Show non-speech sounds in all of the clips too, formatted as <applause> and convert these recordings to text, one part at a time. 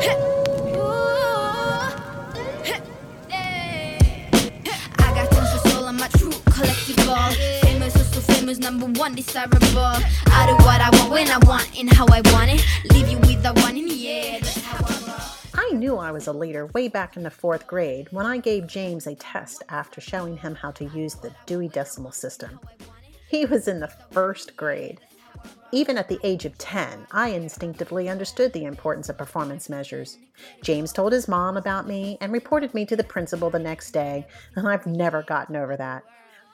I got soul, I'm a true. Famous, oh so famous, number one desirable. I do what I want when I want and how I want it. Leave you with the one in the air. I knew I was a leader way back in the fourth grade when I gave James a test after showing him how to use the Dewey Decimal System. He was in the first grade. Even at the age of 10, I instinctively understood the importance of performance measures. James told his mom about me and reported me to the principal the next day, and I've never gotten over that.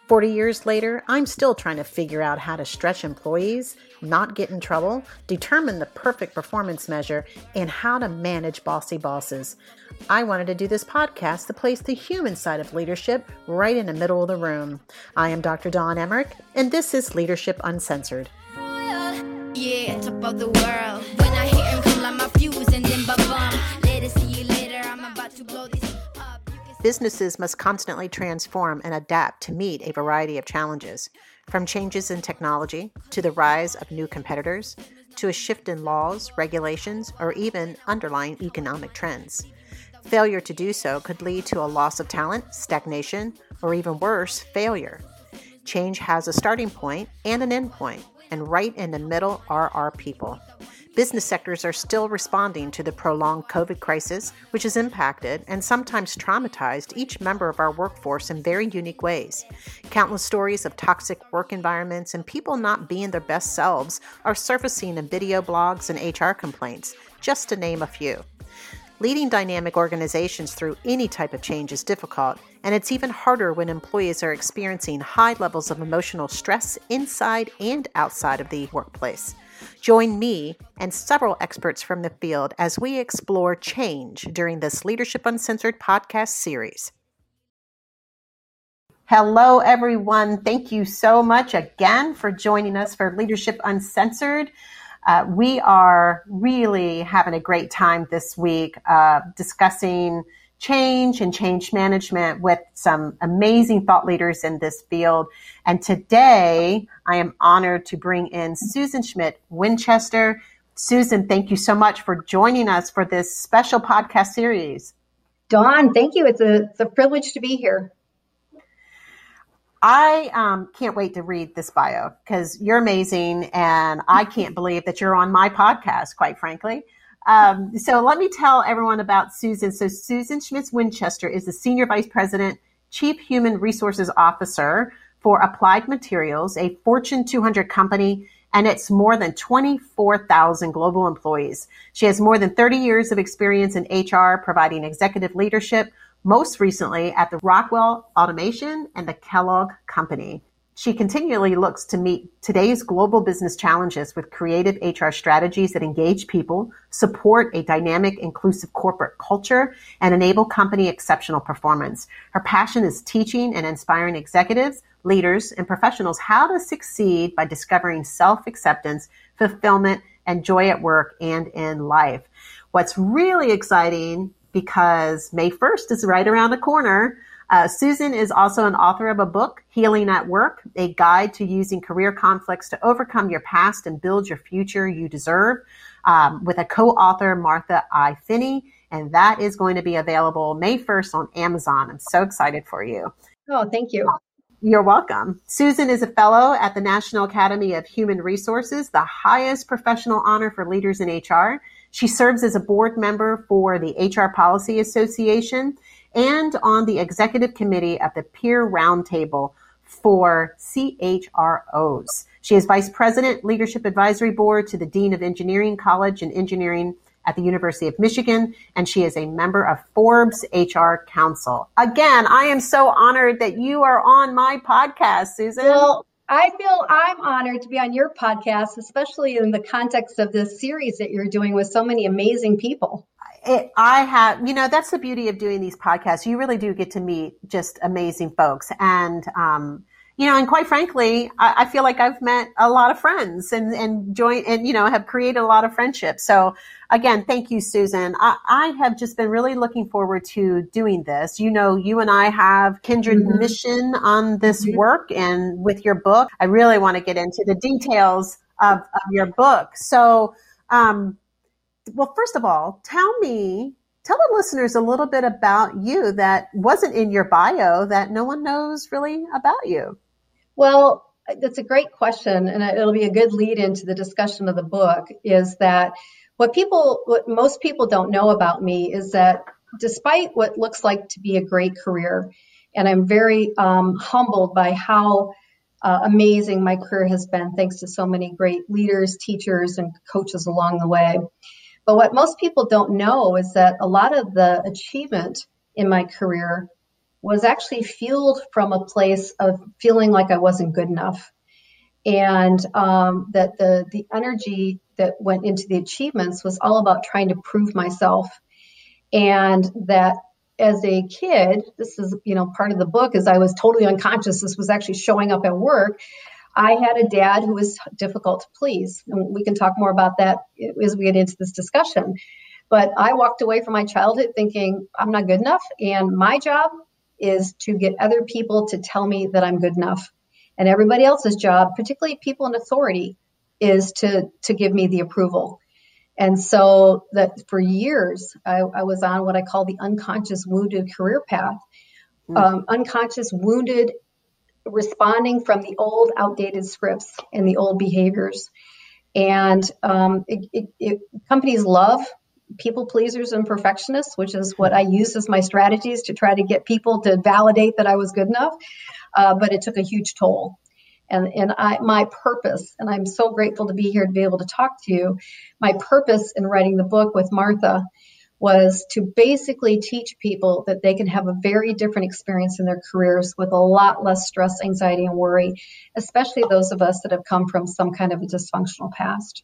40 years later, I'm still trying to figure out how to stretch employees, not get in trouble, determine the perfect performance measure, and how to manage bossy bosses. I wanted to do this podcast to place the human side of leadership right in the middle of the room. I am Dr. Dawn Emmerich, and this is Leadership Uncensored. Yeah, top of the world. When I come like my fuse and then. Later, see you later, I'm about to blow this up. Businesses must constantly transform and adapt to meet a variety of challenges, from changes in technology to the rise of new competitors to a shift in laws, regulations, or even underlying economic trends. Failure to do so could lead to a loss of talent, stagnation, or even worse, failure. Change has a starting point and an end point, and right in the middle are our people. Business sectors are still responding to the prolonged COVID crisis, which has impacted and sometimes traumatized each member of our workforce in very unique ways. Countless stories of toxic work environments and people not being their best selves are surfacing in video blogs and HR complaints, just to name a few. Leading dynamic organizations through any type of change is difficult, and it's even harder when employees are experiencing high levels of emotional stress inside and outside of the workplace. Join me and several experts from the field as we explore change during this Leadership Uncensored podcast series. Hello, everyone. Thank you so much again for joining us for Leadership Uncensored. Uh, we are really having a great time this week uh, discussing change and change management with some amazing thought leaders in this field. And today I am honored to bring in Susan Schmitt Winchester. Susan, thank you so much for joining us for this special podcast series. Dawn, thank you. It's a, it's a privilege to be here. I um, can't wait to read this bio because you're amazing, and I can't believe that you're on my podcast, quite frankly. Um, so let me tell everyone about Susan. So Susan Schmitt Winchester is the Senior Vice President, Chief Human Resources Officer for Applied Materials, a Fortune 200 company, and it's more than 24,000 global employees. She has more than 30 years of experience in HR, providing executive leadership, most recently at the Rockwell Automation and the Kellogg Company. She continually looks to meet today's global business challenges with creative HR strategies that engage people, support a dynamic, inclusive corporate culture, and enable company exceptional performance. Her passion is teaching and inspiring executives, leaders, and professionals how to succeed by discovering self-acceptance, fulfillment, and joy at work and in life. What's really exciting because May 1st is right around the corner. Uh, Susan is also an author of a book, Healing at Work, a guide to using career conflicts to overcome your past and build your future you deserve, um, with a co-author, Martha I. Finney. And that is going to be available May 1st on Amazon. I'm so excited for you. Oh, thank you. You're welcome. Susan is a fellow at the National Academy of Human Resources, the highest professional honor for leaders in HR. She serves as a board member for the HR Policy Association and on the executive committee of the Peer Roundtable for CHROs. She is vice president, leadership advisory board to the Dean of Engineering College and Engineering at the University of Michigan, and she is a member of Forbes HR Council. Again, I am so honored that you are on my podcast, Susan. Well, I feel I'm honored to be on your podcast, especially in the context of this series that you're doing with so many amazing people. it, I have, you know, that's the beauty of doing these podcasts. You really do get to meet just amazing folks. And, um, you know, and quite frankly, I, I feel like I've met a lot of friends and, and joined and, you know, have created a lot of friendships. So again, thank you, Susan. I, I have just been really looking forward to doing this. You know, you and I have kindred Mhm. mission on this Mhm. work and with your book. I really want to get into the details of, of your book. So, um, well, first of all, tell me, tell the listeners a little bit about you that wasn't in your bio that no one knows really about you. Well, that's a great question, and it'll be a good lead into the discussion of the book. Is that what people, what most people don't know about me is that despite what looks like to be a great career, and I'm very um, humbled by how uh, amazing my career has been, thanks to so many great leaders, teachers, and coaches along the way. But what most people don't know is that a lot of the achievement in my career was actually fueled from a place of feeling like I wasn't good enough. And um, that the, the energy that went into the achievements was all about trying to prove myself. And that as a kid, this is, you know, part of the book is I was totally unconscious. This was actually showing up at work. I had a dad who was difficult to please. And we can talk more about that as we get into this discussion. But I walked away from my childhood thinking I'm not good enough. And my job is to get other people to tell me that I'm good enough. And everybody else's job, particularly people in authority, is to, to give me the approval. And so that for years, I, I was on what I call the unconscious wounded career path. Mm. Um, unconscious wounded responding from the old outdated scripts and the old behaviors. And um, it, it, it, companies love people pleasers and perfectionists, which is what I used as my strategies to try to get people to validate that I was good enough. Uh, but it took a huge toll and and I my purpose and I'm so grateful to be here to be able to talk to you. My purpose in writing the book with Martha was to basically teach people that they can have a very different experience in their careers with a lot less stress, anxiety, and worry, especially those of us that have come from some kind of a dysfunctional past.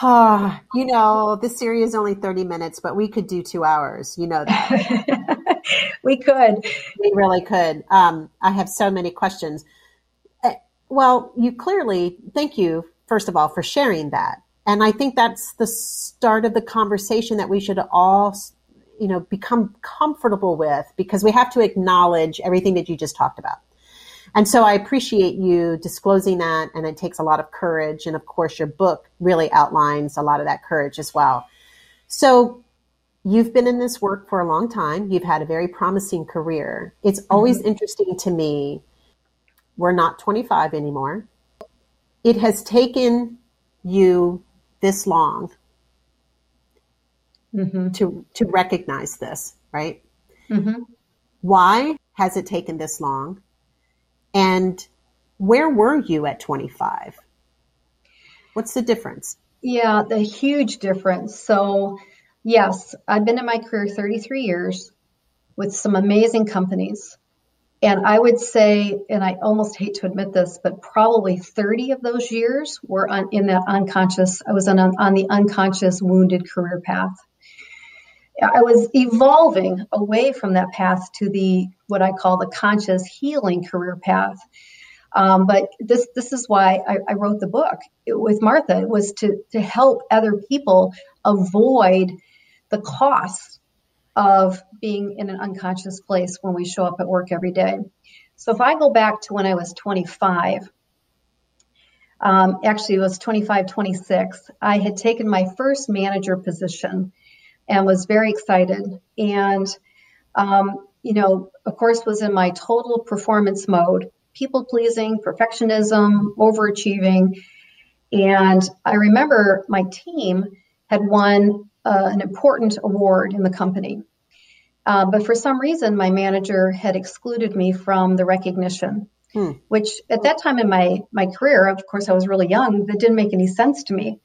Ah, you know, this series is only 30 minutes, but we could do two hours. You know that. <laughs> we could. We really could. Um, I have so many questions. Uh, well, you clearly, thank you, first of all, for sharing that. And I think that's the start of the conversation that we should all, you know, become comfortable with because we have to acknowledge everything that you just talked about. And so I appreciate you disclosing that. And it takes a lot of courage. And of course, your book really outlines a lot of that courage as well. So You've been in this work for a long time. You've had a very promising career. It's always mm-hmm. interesting to me. We're not 25 anymore. It has taken you this long mm-hmm. to to recognize this, right? Mm-hmm. Why has it taken this long? And where were you at 25? What's the difference? Yeah, the huge difference. So Yes, I've been in my career 33 years with some amazing companies. And I would say, and I almost hate to admit this, but probably 30 of those years were on, in that unconscious, I was on, on the unconscious wounded career path. I was evolving away from that path to the what I call the conscious healing career path. Um, but this this is why I, I wrote the book with Martha. It was to to help other people avoid the cost of being in an unconscious place when we show up at work every day. So if I go back to when I was 25, um, actually it was 25, 26, I had taken my first manager position and was very excited. And, um, you know, of course, was in my total performance mode, people pleasing, perfectionism, overachieving. And I remember my team had won uh, an important award in the company. Uh, but for some reason, my manager had excluded me from the recognition, hmm. which at that time in my, my career, of course, I was really young, that didn't make any sense to me.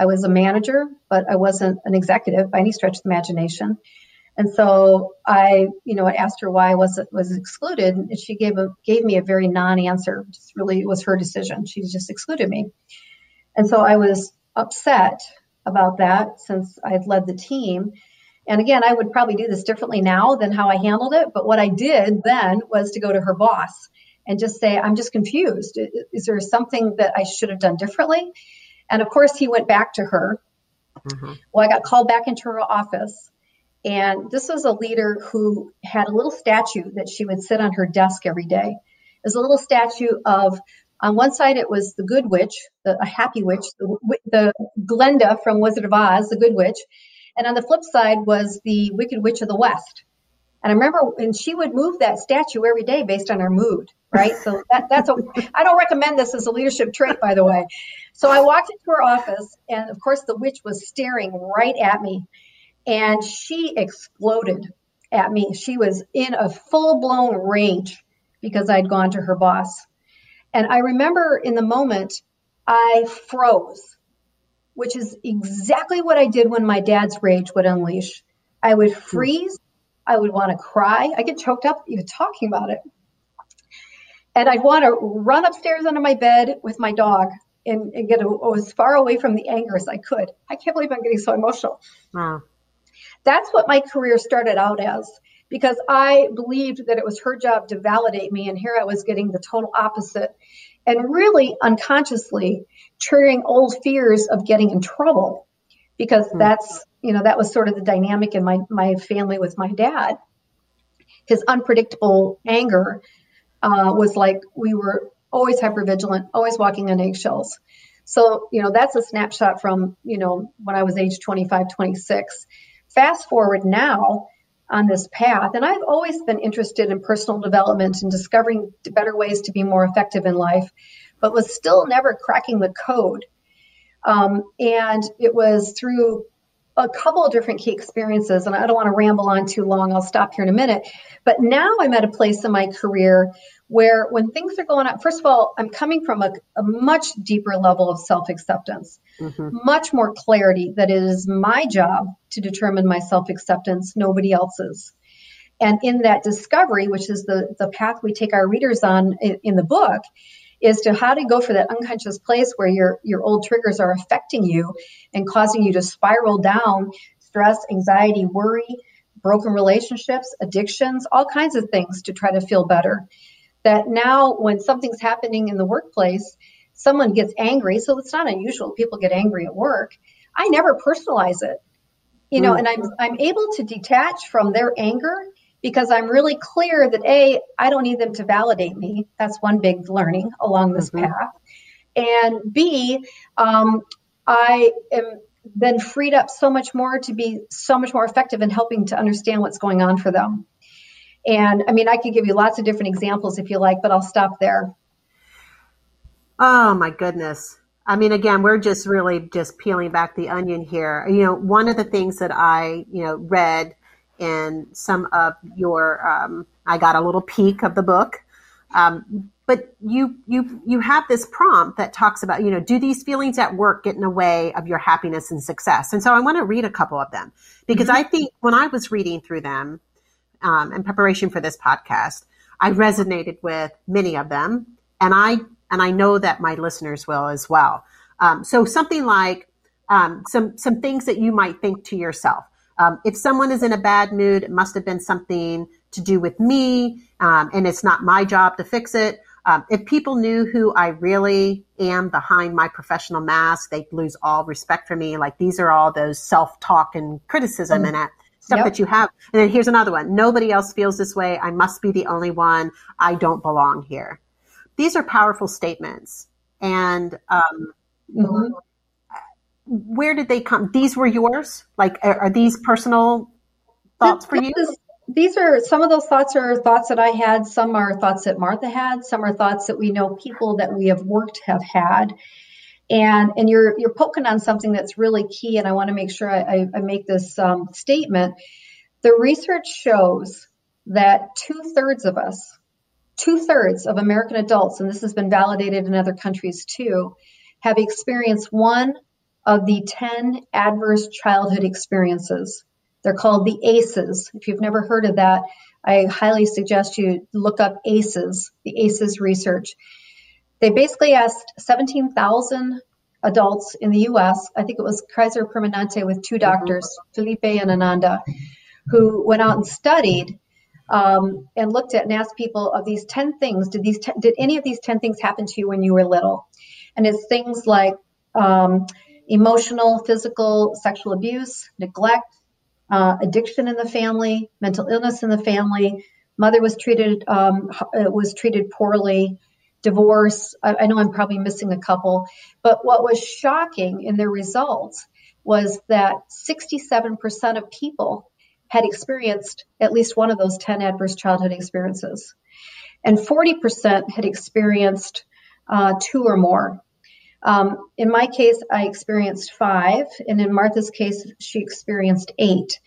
I was a manager, but I wasn't an executive by any stretch of the imagination. And so I, you know, I asked her why I was was excluded, and she gave a gave me a very non-answer. Just really, it was her decision. She just excluded me, and so I was upset about that since I had led the team. And again, I would probably do this differently now than how I handled it. But what I did then was to go to her boss and just say, I'm just confused. Is there something that I should have done differently? And of course, he went back to her. Mm-hmm. Well, I got called back into her office. And this was a leader who had a little statue that she would sit on her desk every day. It was a little statue of On one side, it was the good witch, the a happy witch, the, the Glinda from Wizard of Oz, the good witch. And on the flip side was the wicked witch of the West. And I remember, and she would move that statue every day based on her mood, right? So that, that's a, I don't recommend this as a leadership trait, by the way. So I walked into her office, and of course, the witch was staring right at me, and she exploded at me. She was in a full blown rage because I'd gone to her boss. And I remember in the moment, I froze, which is exactly what I did when my dad's rage would unleash. I would hmm. freeze. I would want to cry. I get choked up even talking about it. And I'd want to run upstairs under my bed with my dog and, and get a, as far away from the anger as I could. I can't believe I'm getting so emotional. Wow. That's what my career started out as because I believed that it was her job to validate me. And here I was getting the total opposite and really unconsciously triggering old fears of getting in trouble because mm-hmm. that's, you know, that was sort of the dynamic in my, my family with my dad. His unpredictable anger uh, was like we were always hyper vigilant, always walking on eggshells. So, you know, that's a snapshot from, you know, when I was age 25, 26. Fast forward now, on this path. And I've always been interested in personal development and discovering better ways to be more effective in life, but was still never cracking the code. Um, and it was through a couple of different key experiences, and I don't want to ramble on too long. I'll stop here in a minute. But now I'm at a place in my career where when things are going up, first of all, I'm coming from a, a much deeper level of self acceptance, mm-hmm. much more clarity that it is my job to determine my self acceptance, nobody else's. And in that discovery, which is the, the path we take our readers on in, in the book, is to how to go for that unconscious place where your, your old triggers are affecting you and causing you to spiral down stress, anxiety, worry, broken relationships, addictions, all kinds of things to try to feel better that now when something's happening in the workplace, someone gets angry. So it's not unusual. People get angry at work. I never personalize it, you know, mm. and I'm, I'm able to detach from their anger because I'm really clear that A, I don't need them to validate me. That's one big learning along this mm-hmm. path. And B, um, I am then freed up so much more to be so much more effective in helping to understand what's going on for them. And I mean, I could give you lots of different examples if you like, but I'll stop there. Oh my goodness. I mean, again, we're just really just peeling back the onion here. You know, one of the things that I, you know, read in some of your, um, I got a little peek of the book. Um, but you you you have this prompt that talks about you know do these feelings at work get in the way of your happiness and success and so i want to read a couple of them because mm-hmm. i think when i was reading through them um, in preparation for this podcast, I resonated with many of them, and I and I know that my listeners will as well. Um, so something like um, some some things that you might think to yourself. Um, if someone is in a bad mood, it must have been something to do with me, um, and it's not my job to fix it. Um, if people knew who I really am behind my professional mask, they'd lose all respect for me. Like these are all those self talk and criticism mm-hmm. and stuff yep. that you have. And then here's another one. Nobody else feels this way. I must be the only one. I don't belong here. These are powerful statements. And um, mm-hmm. Where did they come? These were yours? Like, are, are these personal thoughts for you? these are some of those thoughts are thoughts that I had. Some are thoughts that Martha had. Some are thoughts that we know people that we have worked have had and and you're you're poking on something that's really key and i want to make sure i, I make this um, statement the research shows that two-thirds of us two-thirds of american adults and this has been validated in other countries too have experienced one of the 10 adverse childhood experiences they're called the aces if you've never heard of that i highly suggest you look up aces the aces research they basically asked 17,000 adults in the US. I think it was Kaiser Permanente with two doctors. Felitti and Ananda, who went out and studied um, and looked at and asked people of these 10 things, did these ten, did any of these 10 things happen to you when you were little? And it's things like um, emotional, physical, sexual abuse, neglect, uh, addiction in the family, mental illness in the family. Mother was treated um, was treated poorly, divorce. I, I know I'm probably missing a couple, but what was shocking in their results was that 67% of people had experienced at least one of those 10 adverse childhood experiences, and 40% had experienced uh, two or more. Um, in my case, I experienced five, and in Martha's case, she experienced eight.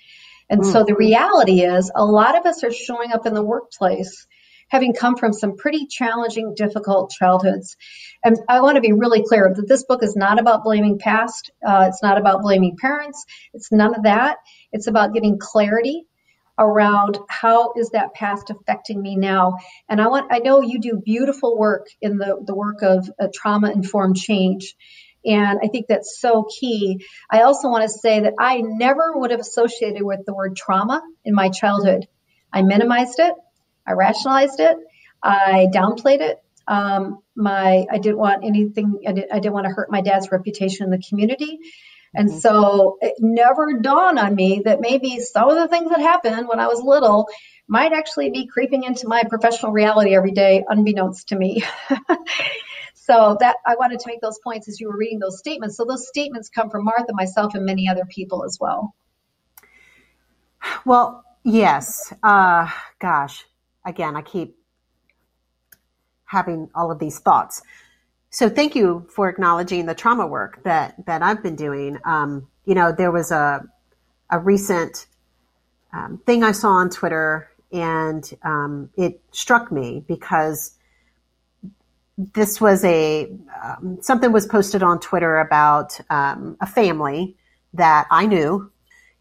And mm. so the reality is, a lot of us are showing up in the workplace having come from some pretty challenging, difficult childhoods. And I want to be really clear that this book is not about blaming past. Uh, it's not about blaming parents. It's none of that. It's about getting clarity around how is that past affecting me now and i want i know you do beautiful work in the, the work of uh, trauma informed change and i think that's so key i also want to say that i never would have associated with the word trauma in my childhood i minimized it I rationalized it. I downplayed it. Um, my I didn't want anything. I, did, I didn't want to hurt my dad's reputation in the community. And mm-hmm. so it never dawned on me that maybe some of the things that happened when I was little might actually be creeping into my professional reality every day, unbeknownst to me. <laughs> so that I wanted to make those points as you were reading those statements. So those statements come from Martha, myself, and many other people as well. Well, yes. Uh, gosh, again, I keep having all of these thoughts. So thank you for acknowledging the trauma work that that I've been doing. Um, you know, there was a a recent um, thing I saw on Twitter, and um, it struck me because this was a um, something was posted on Twitter about um, a family that I knew,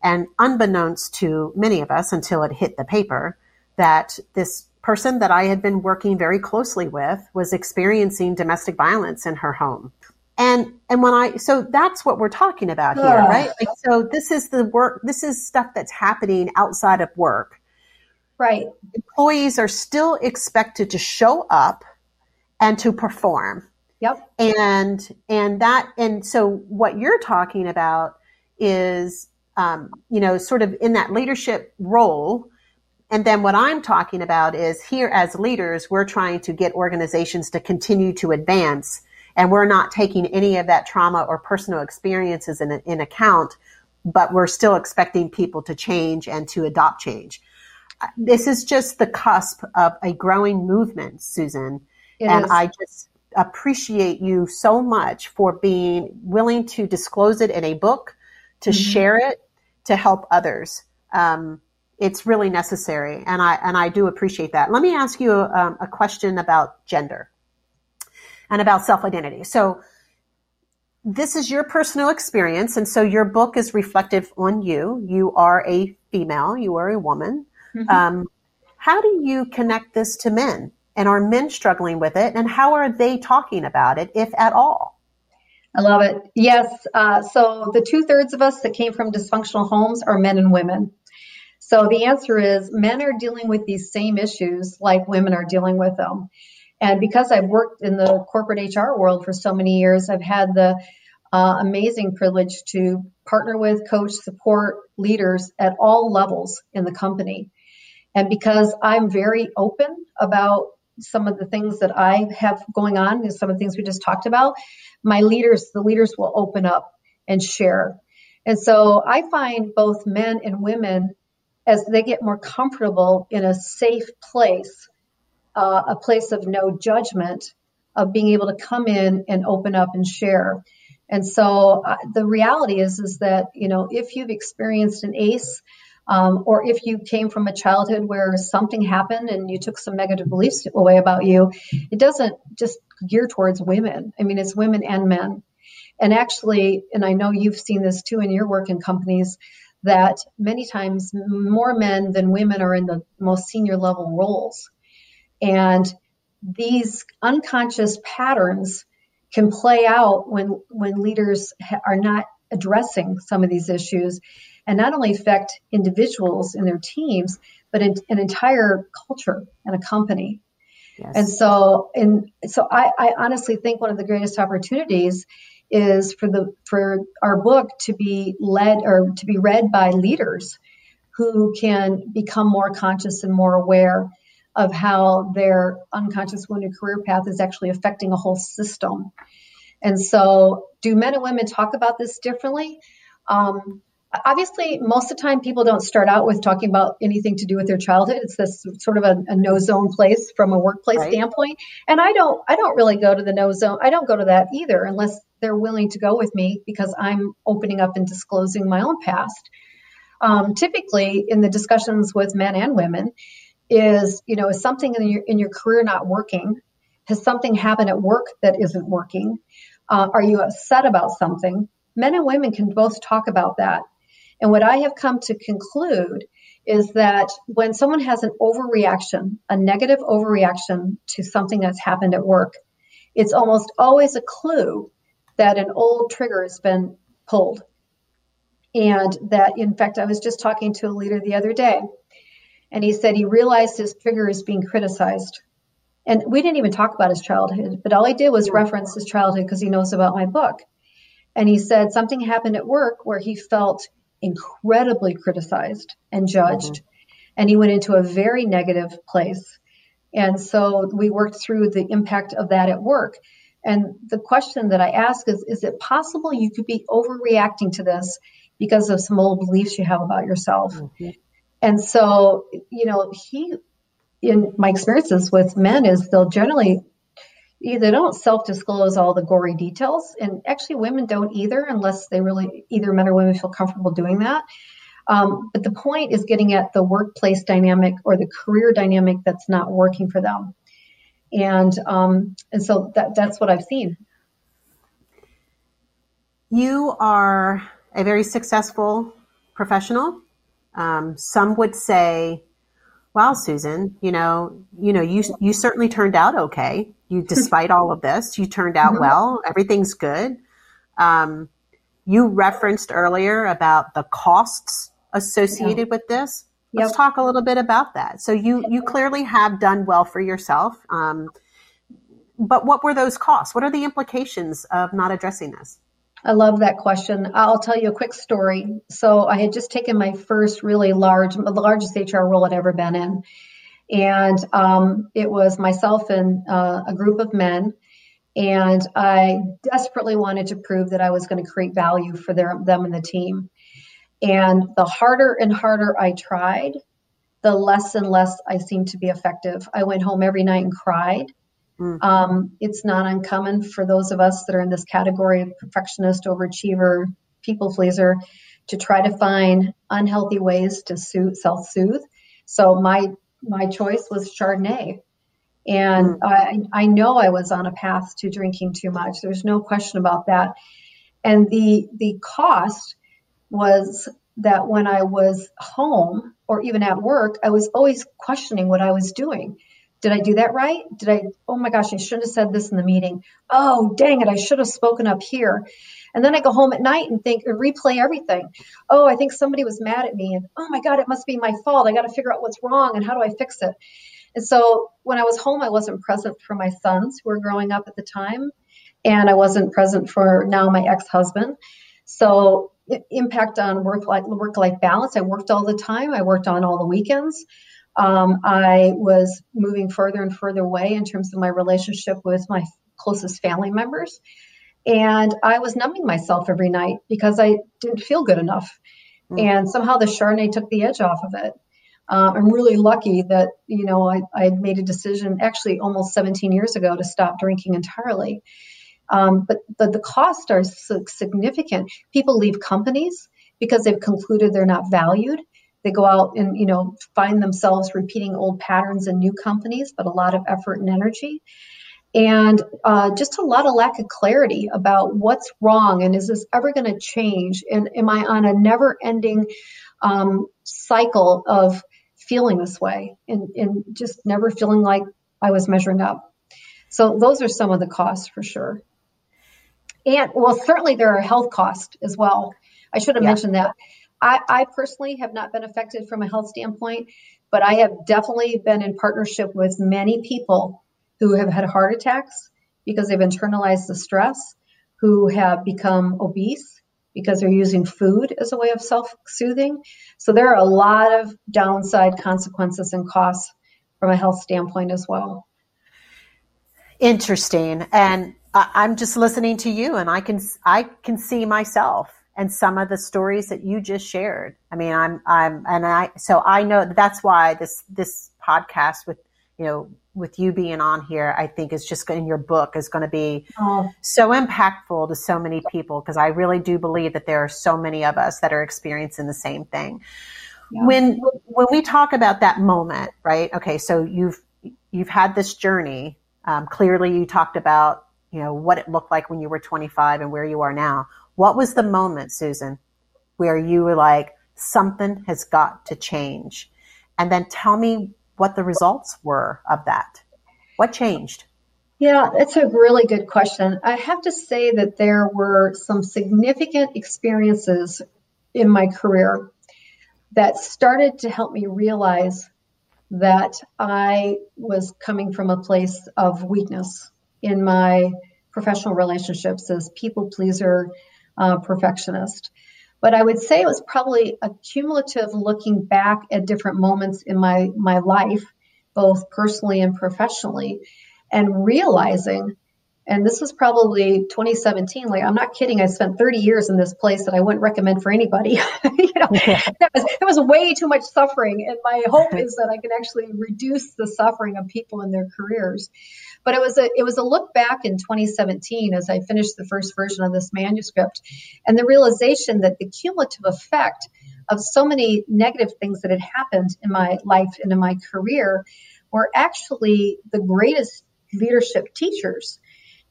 and unbeknownst to many of us until it hit the paper, that this person that I had been working very closely with was experiencing domestic violence in her home. And and when I so that's what we're talking about here, yeah. right? Like, so this is the work this is stuff that's happening outside of work. Right. Employees are still expected to show up and to perform. Yep. And and that and so what you're talking about is um, you know, sort of in that leadership role, and then what I'm talking about is here as leaders, we're trying to get organizations to continue to advance and we're not taking any of that trauma or personal experiences in, in account, but we're still expecting people to change and to adopt change. This is just the cusp of a growing movement, Susan. It and is. I just appreciate you so much for being willing to disclose it in a book, to mm-hmm. share it, to help others. Um, it's really necessary, and I and I do appreciate that. Let me ask you um, a question about gender and about self identity. So this is your personal experience, and so your book is reflective on you. You are a female. You are a woman. Mm-hmm. Um, how do you connect this to men? And are men struggling with it? And how are they talking about it, if at all? I love it. Yes. Uh, so the two thirds of us that came from dysfunctional homes are men and women. So the answer is men are dealing with these same issues like women are dealing with them. And because I've worked in the corporate HR world for so many years, I've had the uh, amazing privilege to partner with, coach, support leaders at all levels in the company. And because I'm very open about some of the things that I have going on, some of the things we just talked about, my leaders, the leaders will open up and share. And so I find both men and women as they get more comfortable in a safe place, uh, a place of no judgment, of being able to come in and open up and share. And so uh, the reality is, is that you know if you've experienced an ACE, um, or if you came from a childhood where something happened and you took some negative beliefs away about you, it doesn't just gear towards women. I mean, it's women and men. And actually, and I know you've seen this too in your work in companies, that many times more men than women are in the most senior level roles. And these unconscious patterns can play out when when leaders ha- are not addressing some of these issues and not only affect individuals in their teams but in, an entire culture and a company yes. and so and so I, I honestly think one of the greatest opportunities is for the for our book to be led or to be read by leaders who can become more conscious and more aware of how their unconscious wounded career path is actually affecting a whole system. And so, do men and women talk about this differently? Um, obviously, most of the time, people don't start out with talking about anything to do with their childhood. It's this sort of a, a no zone place from a workplace right. standpoint. And I don't, I don't really go to the no zone. I don't go to that either, unless they're willing to go with me because I'm opening up and disclosing my own past. Um, typically, in the discussions with men and women, is you know is something in your in your career not working? Has something happened at work that isn't working? Uh, are you upset about something? Men and women can both talk about that. And what I have come to conclude is that when someone has an overreaction, a negative overreaction to something that's happened at work, it's almost always a clue that an old trigger has been pulled. And that, in fact, I was just talking to a leader the other day, and he said he realized his trigger is being criticized. And we didn't even talk about his childhood, but all he did was reference his childhood because he knows about my book. And he said something happened at work where he felt incredibly criticized and judged. Mm-hmm. And he went into a very negative place. And so we worked through the impact of that at work. And the question that I ask is Is it possible you could be overreacting to this because of some old beliefs you have about yourself? Mm-hmm. And so, you know, he, in my experiences with men, is they'll generally they don't self-disclose all the gory details and actually women don't either unless they really either men or women feel comfortable doing that um, but the point is getting at the workplace dynamic or the career dynamic that's not working for them and um, and so that that's what I've seen. You are a very successful professional. Um, some would say, "Well, Susan, you know, you know, you you certainly turned out okay. You, <laughs> despite all of this, you turned out mm-hmm. well. Everything's good." Um, you referenced earlier about the costs associated yeah. with this. Let's yep. talk a little bit about that. So you you clearly have done well for yourself, um, but what were those costs? What are the implications of not addressing this? I love that question. I'll tell you a quick story. So I had just taken my first really large, the largest HR role I'd ever been in, and um, it was myself and uh, a group of men. And I desperately wanted to prove that I was going to create value for their, them and the team. And the harder and harder I tried, the less and less I seemed to be effective. I went home every night and cried. Mm. Um, it's not uncommon for those of us that are in this category of perfectionist, overachiever, people pleaser to try to find unhealthy ways to soothe, self-soothe. So my my choice was Chardonnay. And mm. I, I know I was on a path to drinking too much. There's no question about that. And the the cost was that when I was home or even at work, I was always questioning what I was doing. Did I do that right? Did I, oh my gosh, I shouldn't have said this in the meeting. Oh, dang it, I should have spoken up here. And then I go home at night and think, and replay everything. Oh, I think somebody was mad at me. And oh my God, it must be my fault. I got to figure out what's wrong and how do I fix it. And so when I was home, I wasn't present for my sons who were growing up at the time. And I wasn't present for now my ex husband. So impact on work life work life balance. I worked all the time. I worked on all the weekends. Um, I was moving further and further away in terms of my relationship with my closest family members. And I was numbing myself every night because I didn't feel good enough. Mm. And somehow the Chardonnay took the edge off of it. Uh, I'm really lucky that, you know, I, I made a decision actually almost 17 years ago to stop drinking entirely. Um, but the, the costs are significant. People leave companies because they've concluded they're not valued. They go out and you know find themselves repeating old patterns in new companies, but a lot of effort and energy, and uh, just a lot of lack of clarity about what's wrong and is this ever going to change? And am I on a never-ending um, cycle of feeling this way and, and just never feeling like I was measuring up? So those are some of the costs for sure. And well, certainly there are health costs as well. I should have yeah. mentioned that. I, I personally have not been affected from a health standpoint, but I have definitely been in partnership with many people who have had heart attacks because they've internalized the stress, who have become obese because they're using food as a way of self soothing. So there are a lot of downside consequences and costs from a health standpoint as well. Interesting. And I'm just listening to you and I can, I can see myself and some of the stories that you just shared. I mean, I'm, I'm, and I, so I know that's why this, this podcast with, you know, with you being on here, I think is just in your book is going to be oh. so impactful to so many people because I really do believe that there are so many of us that are experiencing the same thing. Yeah. When when we talk about that moment, right? Okay, so you've you've had this journey. Um, clearly, you talked about you know what it looked like when you were 25 and where you are now. What was the moment, Susan, where you were like, something has got to change? And then tell me what the results were of that. What changed? Yeah, that's a really good question. I have to say that there were some significant experiences in my career that started to help me realize that I was coming from a place of weakness in my professional relationships as people pleaser, uh, perfectionist. But I would say it was probably a cumulative looking back at different moments in my, my life, both personally and professionally, and realizing, and this was probably 2017, like I'm not kidding, I spent 30 years in this place that I wouldn't recommend for anybody. <laughs> you know, <laughs> that was, that was way too much suffering. And my hope <laughs> is that I can actually reduce the suffering of people in their careers. But it was a it was a look back in 2017 as I finished the first version of this manuscript, and the realization that the cumulative effect of so many negative things that had happened in my life and in my career were actually the greatest leadership teachers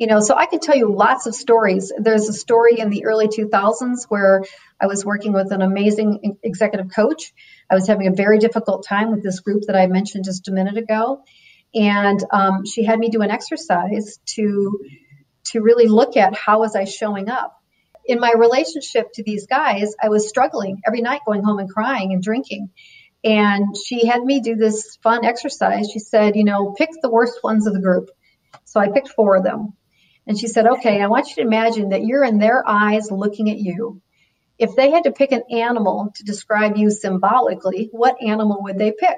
you know so i can tell you lots of stories there's a story in the early 2000s where i was working with an amazing executive coach i was having a very difficult time with this group that i mentioned just a minute ago and um, she had me do an exercise to to really look at how was I showing up in my relationship to these guys. I was struggling every night, going home and crying and drinking. And she had me do this fun exercise. She said, you know, pick the worst ones of the group. So I picked four of them. And she said, okay, I want you to imagine that you're in their eyes looking at you. If they had to pick an animal to describe you symbolically, what animal would they pick?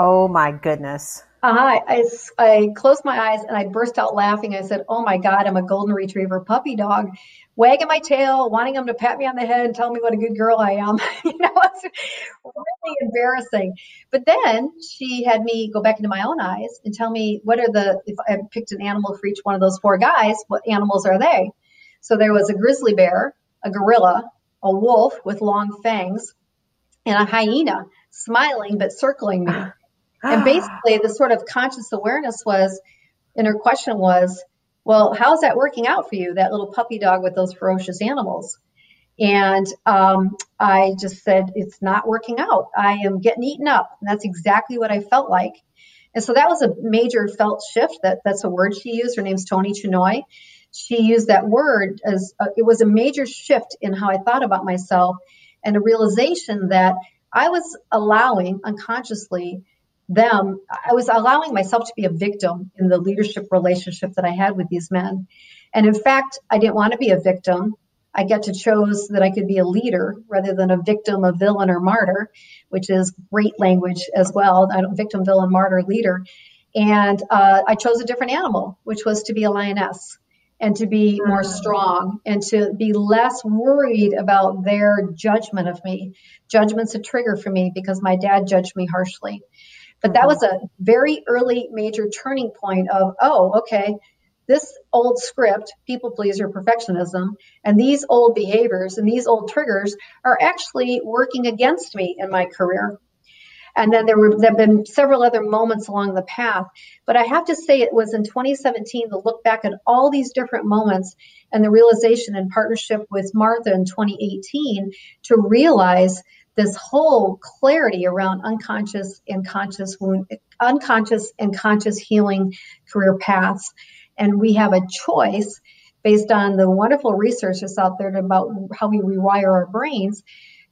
Oh my goodness. Uh, I, I closed my eyes and I burst out laughing. I said, Oh my God, I'm a golden retriever puppy dog, wagging my tail, wanting them to pat me on the head and tell me what a good girl I am. <laughs> you know, it's really embarrassing. But then she had me go back into my own eyes and tell me what are the, if I picked an animal for each one of those four guys, what animals are they? So there was a grizzly bear, a gorilla, a wolf with long fangs, and a hyena smiling but circling me. <laughs> And basically, the sort of conscious awareness was, and her question was, well, how's that working out for you, that little puppy dog with those ferocious animals? And um, I just said, it's not working out. I am getting eaten up. And that's exactly what I felt like. And so that was a major felt shift. That that's a word she used. Her name's Toni Chenoy. She used that word as a, it was a major shift in how I thought about myself, and a realization that I was allowing unconsciously them, I was allowing myself to be a victim in the leadership relationship that I had with these men. And in fact, I didn't want to be a victim. I get to chose that I could be a leader rather than a victim, a villain, or martyr, which is great language as well. I don't victim, villain, martyr, leader. And uh, I chose a different animal, which was to be a lioness and to be more mm. strong and to be less worried about their judgment of me. Judgment's a trigger for me because my dad judged me harshly. But that mm-hmm. was a very early major turning point of, oh, okay, this old script, people pleaser, perfectionism, and these old behaviors and these old triggers are actually working against me in my career. And then there were there have been several other moments along the path. But I have to say it was in 2017 to look back at all these different moments and the realization in partnership with Martha in 2018 to realize this whole clarity around unconscious and conscious wound, unconscious and conscious healing career paths. And we have a choice based on the wonderful research that's out there about how we rewire our brains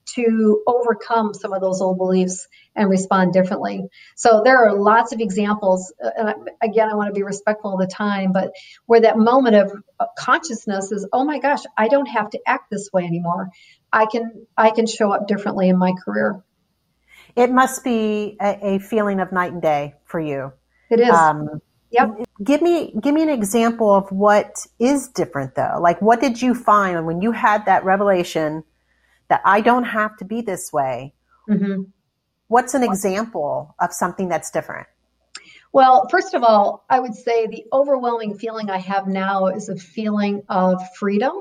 to overcome some of those old beliefs and respond differently. So there are lots of examples. And again, I want to be respectful of the time, but where that moment of consciousness is, oh my gosh, I don't have to act this way anymore. I can I can show up differently in my career. It must be a, a feeling of night and day for you. It is. Um, yep. Give me give me an example of what is different though. Like what did you find when you had that revelation that I don't have to be this way? Mm-hmm. What's an example of something that's different? Well, first of all, I would say the overwhelming feeling I have now is a feeling of freedom.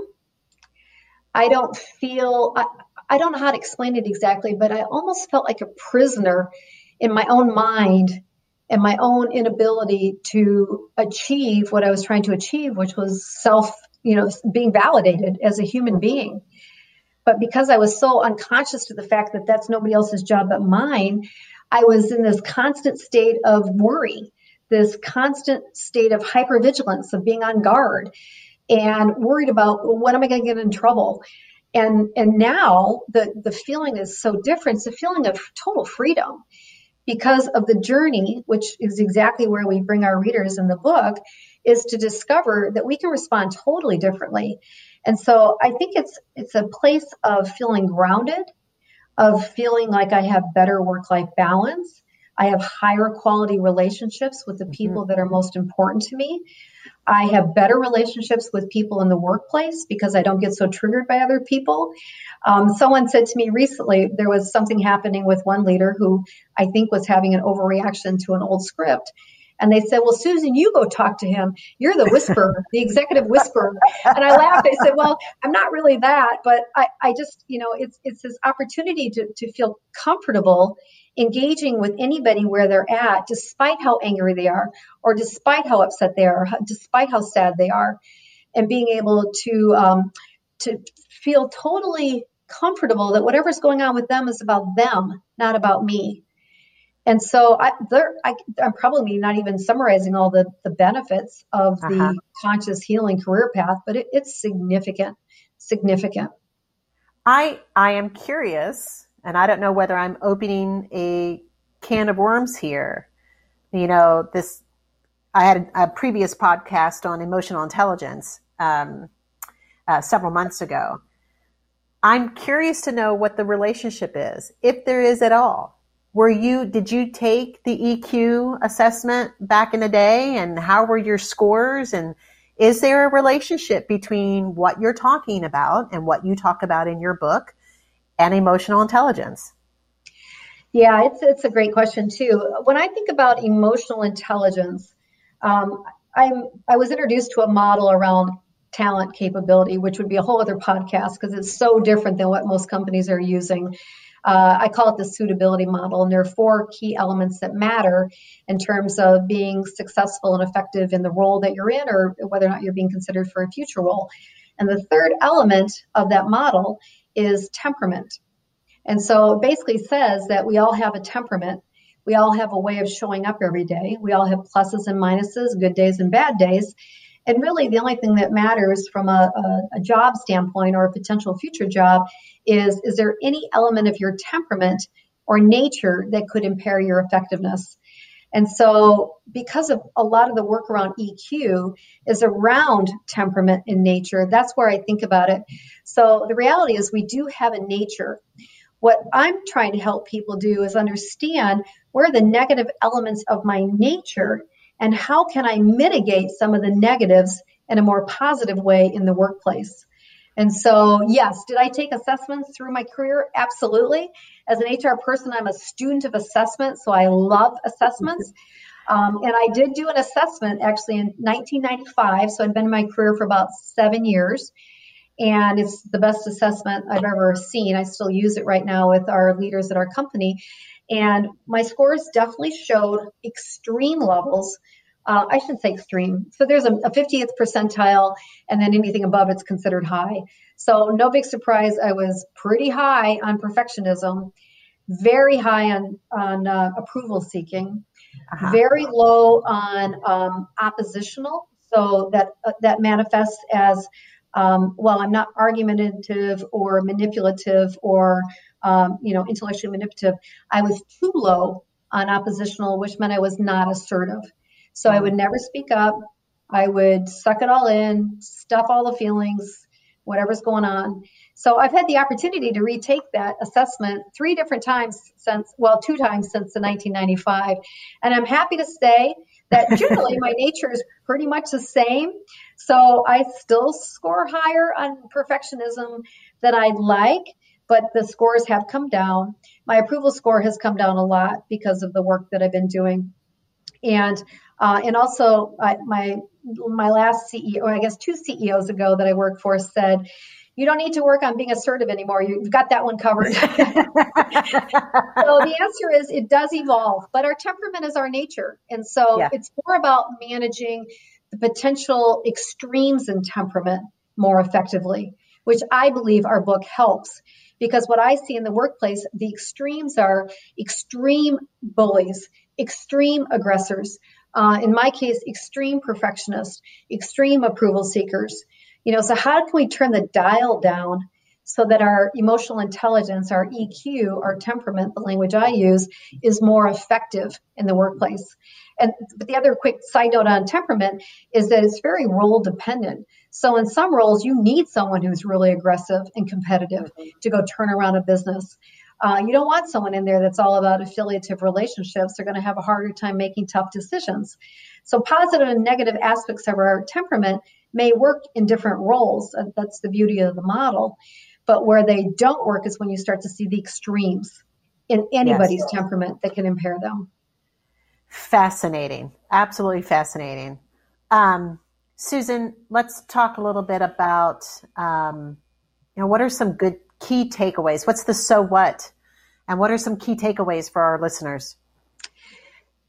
I don't feel, I, I don't know how to explain it exactly, but I almost felt like a prisoner in my own mind and my own inability to achieve what I was trying to achieve, which was self, you know, being validated as a human being. But because I was so unconscious to the fact that that's nobody else's job but mine, I was in this constant state of worry, this constant state of hypervigilance, of being on guard and worried about well, when am I going to get in trouble? And and now the the feeling is so different. It's a feeling of total freedom because of the journey, which is exactly where we bring our readers in the book, is to discover that we can respond totally differently. And so I think it's it's a place of feeling grounded, of feeling like I have better work-life balance. I have higher quality relationships with the mm-hmm. people that are most important to me. I have better relationships with people in the workplace because I don't get so triggered by other people. Um, someone said to me recently there was something happening with one leader who I think was having an overreaction to an old script. And they said, Well, Susan, you go talk to him. You're the whisperer, the executive whisperer. And I laughed. I said, Well, I'm not really that, but I, I just, you know, it's it's this opportunity to, to feel comfortable engaging with anybody where they're at, despite how angry they are, or despite how upset they are, despite how sad they are, and being able to um, to feel totally comfortable that whatever's going on with them is about them, not about me. And so I, I, am probably not even summarizing all the, the benefits of the uh-huh. conscious healing career path, but it, it's significant, significant. I, I am curious, and I don't know whether I'm opening a can of worms here. You know, this, I had a, a previous podcast on emotional intelligence um, uh, several months ago. I'm curious to know what the relationship is, if there is at all were you did you take the EQ assessment back in the day and how were your scores and is there a relationship between what you're talking about and what you talk about in your book and emotional intelligence? Yeah, it's it's a great question too. When I think about emotional intelligence, um, I'm I was introduced to a model around talent capability, which would be a whole other podcast because it's so different than what most companies are using. Uh, I call it the suitability model, and there are four key elements that matter in terms of being successful and effective in the role that you're in, or whether or not you're being considered for a future role. And the third element of that model is temperament. And so it basically says that we all have a temperament. We all have a way of showing up every day. We all have pluses and minuses, good days and bad days. And really, the only thing that matters from a, a, a, job standpoint or a potential future job is is there any element of your temperament or nature that could impair your effectiveness? And so, because of a lot of the work around EQ is around temperament and nature, that's where I think about it. So, the reality is, we do have a nature. What I'm trying to help people do is understand where are the negative elements of my nature and how can I mitigate some of the negatives in a more positive way in the workplace. And so, yes, did I take assessments through my career? Absolutely. As an HR person, I'm a student of assessment, so I love assessments. Um, and I did do an assessment actually in 1995, so I'd been in my career for about seven years. And it's the best assessment I've ever seen. I still use it right now with our leaders at our company. And my scores definitely showed extreme levels uh, I should say extreme. So there's a, a 50th percentile, and then anything above it's considered high. So no big surprise, I was pretty high on perfectionism, very high on on uh, approval seeking, uh-huh. very low on um, oppositional. So that uh, that manifests as um, well. I'm not argumentative or manipulative or um, you know intellectually manipulative. I was too low on oppositional, which meant I was not assertive. So I would mm-hmm. never speak up. I would suck it all in, stuff all the feelings, whatever's going on. So I've had the opportunity to retake that assessment three different times since, well, two times since the 1995. And I'm happy to say that <laughs> generally my nature is pretty much the same. So I still score higher on perfectionism than I'd like, but the scores have come down. My approval score has come down a lot because of the work that I've been doing. And uh, and also I, my my last CEO, I guess two CEOs ago that I worked for said, you don't need to work on being assertive anymore. You've got that one covered. <laughs> <laughs> so the answer is it does evolve, but our temperament is our nature. And so yeah. it's more about managing the potential extremes in temperament more effectively, which I believe our book helps. Because what I see in the workplace, the extremes are extreme bullies, extreme aggressors, uh, in my case, extreme perfectionists, extreme approval seekers. You know, so how can we turn the dial down so that our emotional intelligence, our EQ, our temperament, the language I use, is more effective in the workplace? And but the other quick side note on temperament is that it's very role dependent. So in some roles, you need someone who's really aggressive and competitive to go turn around a business. Uh, you don't want someone in there that's all about affiliative relationships. They're going to have a harder time making tough decisions. So, positive and negative aspects of our temperament may work in different roles. That's the beauty of the model. But where they don't work is when you start to see the extremes in anybody's yes. temperament that can impair them. Fascinating. Absolutely fascinating. Um, Susan, let's talk a little bit about um, you know what are some good key takeaways? What's the so what? And what are some key takeaways for our listeners?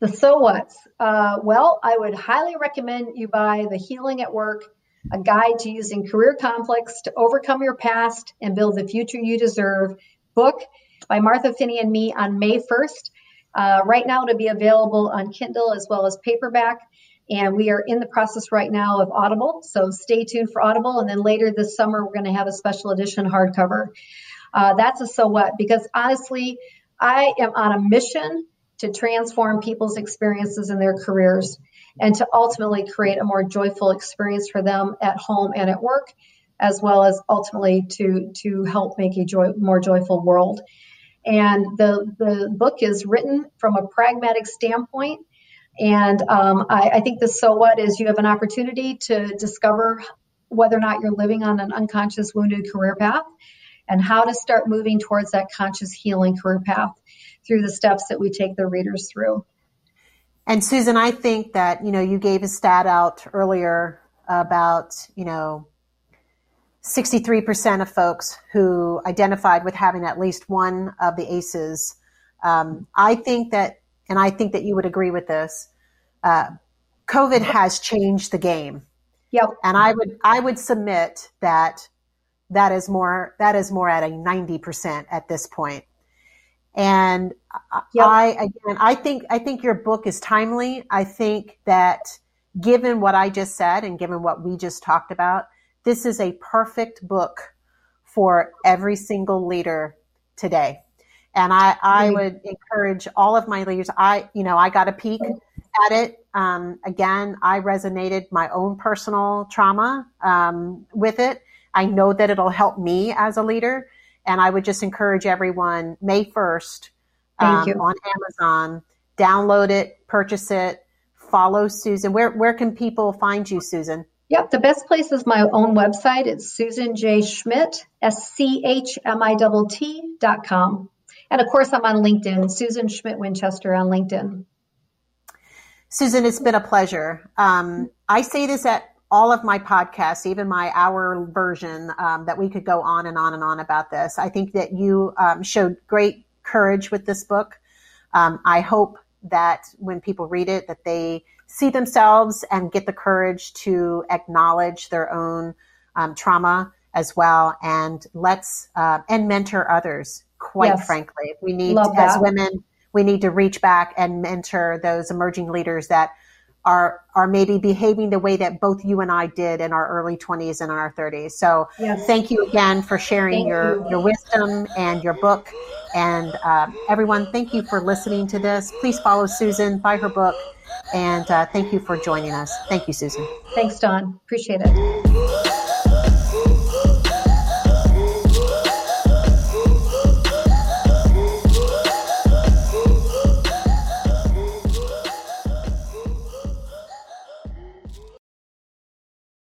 The so what's? Uh, well, I would highly recommend you buy The Healing at Work, a guide to using career conflicts to overcome your past and build the future you deserve book by Martha Finney and me on May 1st. Uh, right now, to be available on Kindle as well as paperback. And we are in the process right now of Audible. So stay tuned for Audible. And then later this summer, we're going to have a special edition hardcover. Uh, that's a so what, because honestly, I am on a mission to transform people's experiences in their careers and to ultimately create a more joyful experience for them at home and at work, as well as ultimately to, to help make a joy, more joyful world. And the, the book is written from a pragmatic standpoint and um, I, I think the so what is you have an opportunity to discover whether or not you're living on an unconscious wounded career path and how to start moving towards that conscious healing career path through the steps that we take the readers through. And Susan, I think that, you know, you gave a stat out earlier about, you know, 63% of folks who identified with having at least one of the ACEs. Um, I think that and I think that you would agree with this. Uh, COVID has changed the game. Yep. And I would I would submit that that is more that is more at a ninety percent at this point. And yep. I again I think I think your book is timely. I think that given what I just said and given what we just talked about, this is a perfect book for every single leader today. And I, I mm-hmm. would encourage all of my leaders. I, you know, I got a peek at it. Um, again, I resonated my own personal trauma um, with it. I know that it'll help me as a leader. And I would just encourage everyone May 1st um, on Amazon, download it, purchase it, follow Susan. Where, where can people find you, Susan? Yep, the best place is my own website. It's Susan J. Schmitt, S C H M I T T dot com. And of course, I'm on LinkedIn, Susan Schmitt Winchester on LinkedIn. Susan, it's been a pleasure. Um, I say this at all of my podcasts, even my hour version, um, that we could go on and on and on about this. I think that you um, showed great courage with this book. Um, I hope that when people read it, that they see themselves and get the courage to acknowledge their own um, trauma as well, and let's uh, and mentor others quite yes. frankly. We need, as women, we need to reach back and mentor those emerging leaders that are are maybe behaving the way that both you and I did in our early 20s and our 30s. So yes. thank you again for sharing thank your you. your wisdom and your book. And uh, everyone, thank you for listening to this. Please follow Susan, buy her book, and uh, thank you for joining us. Thank you, Susan. Thanks, Don. Appreciate it.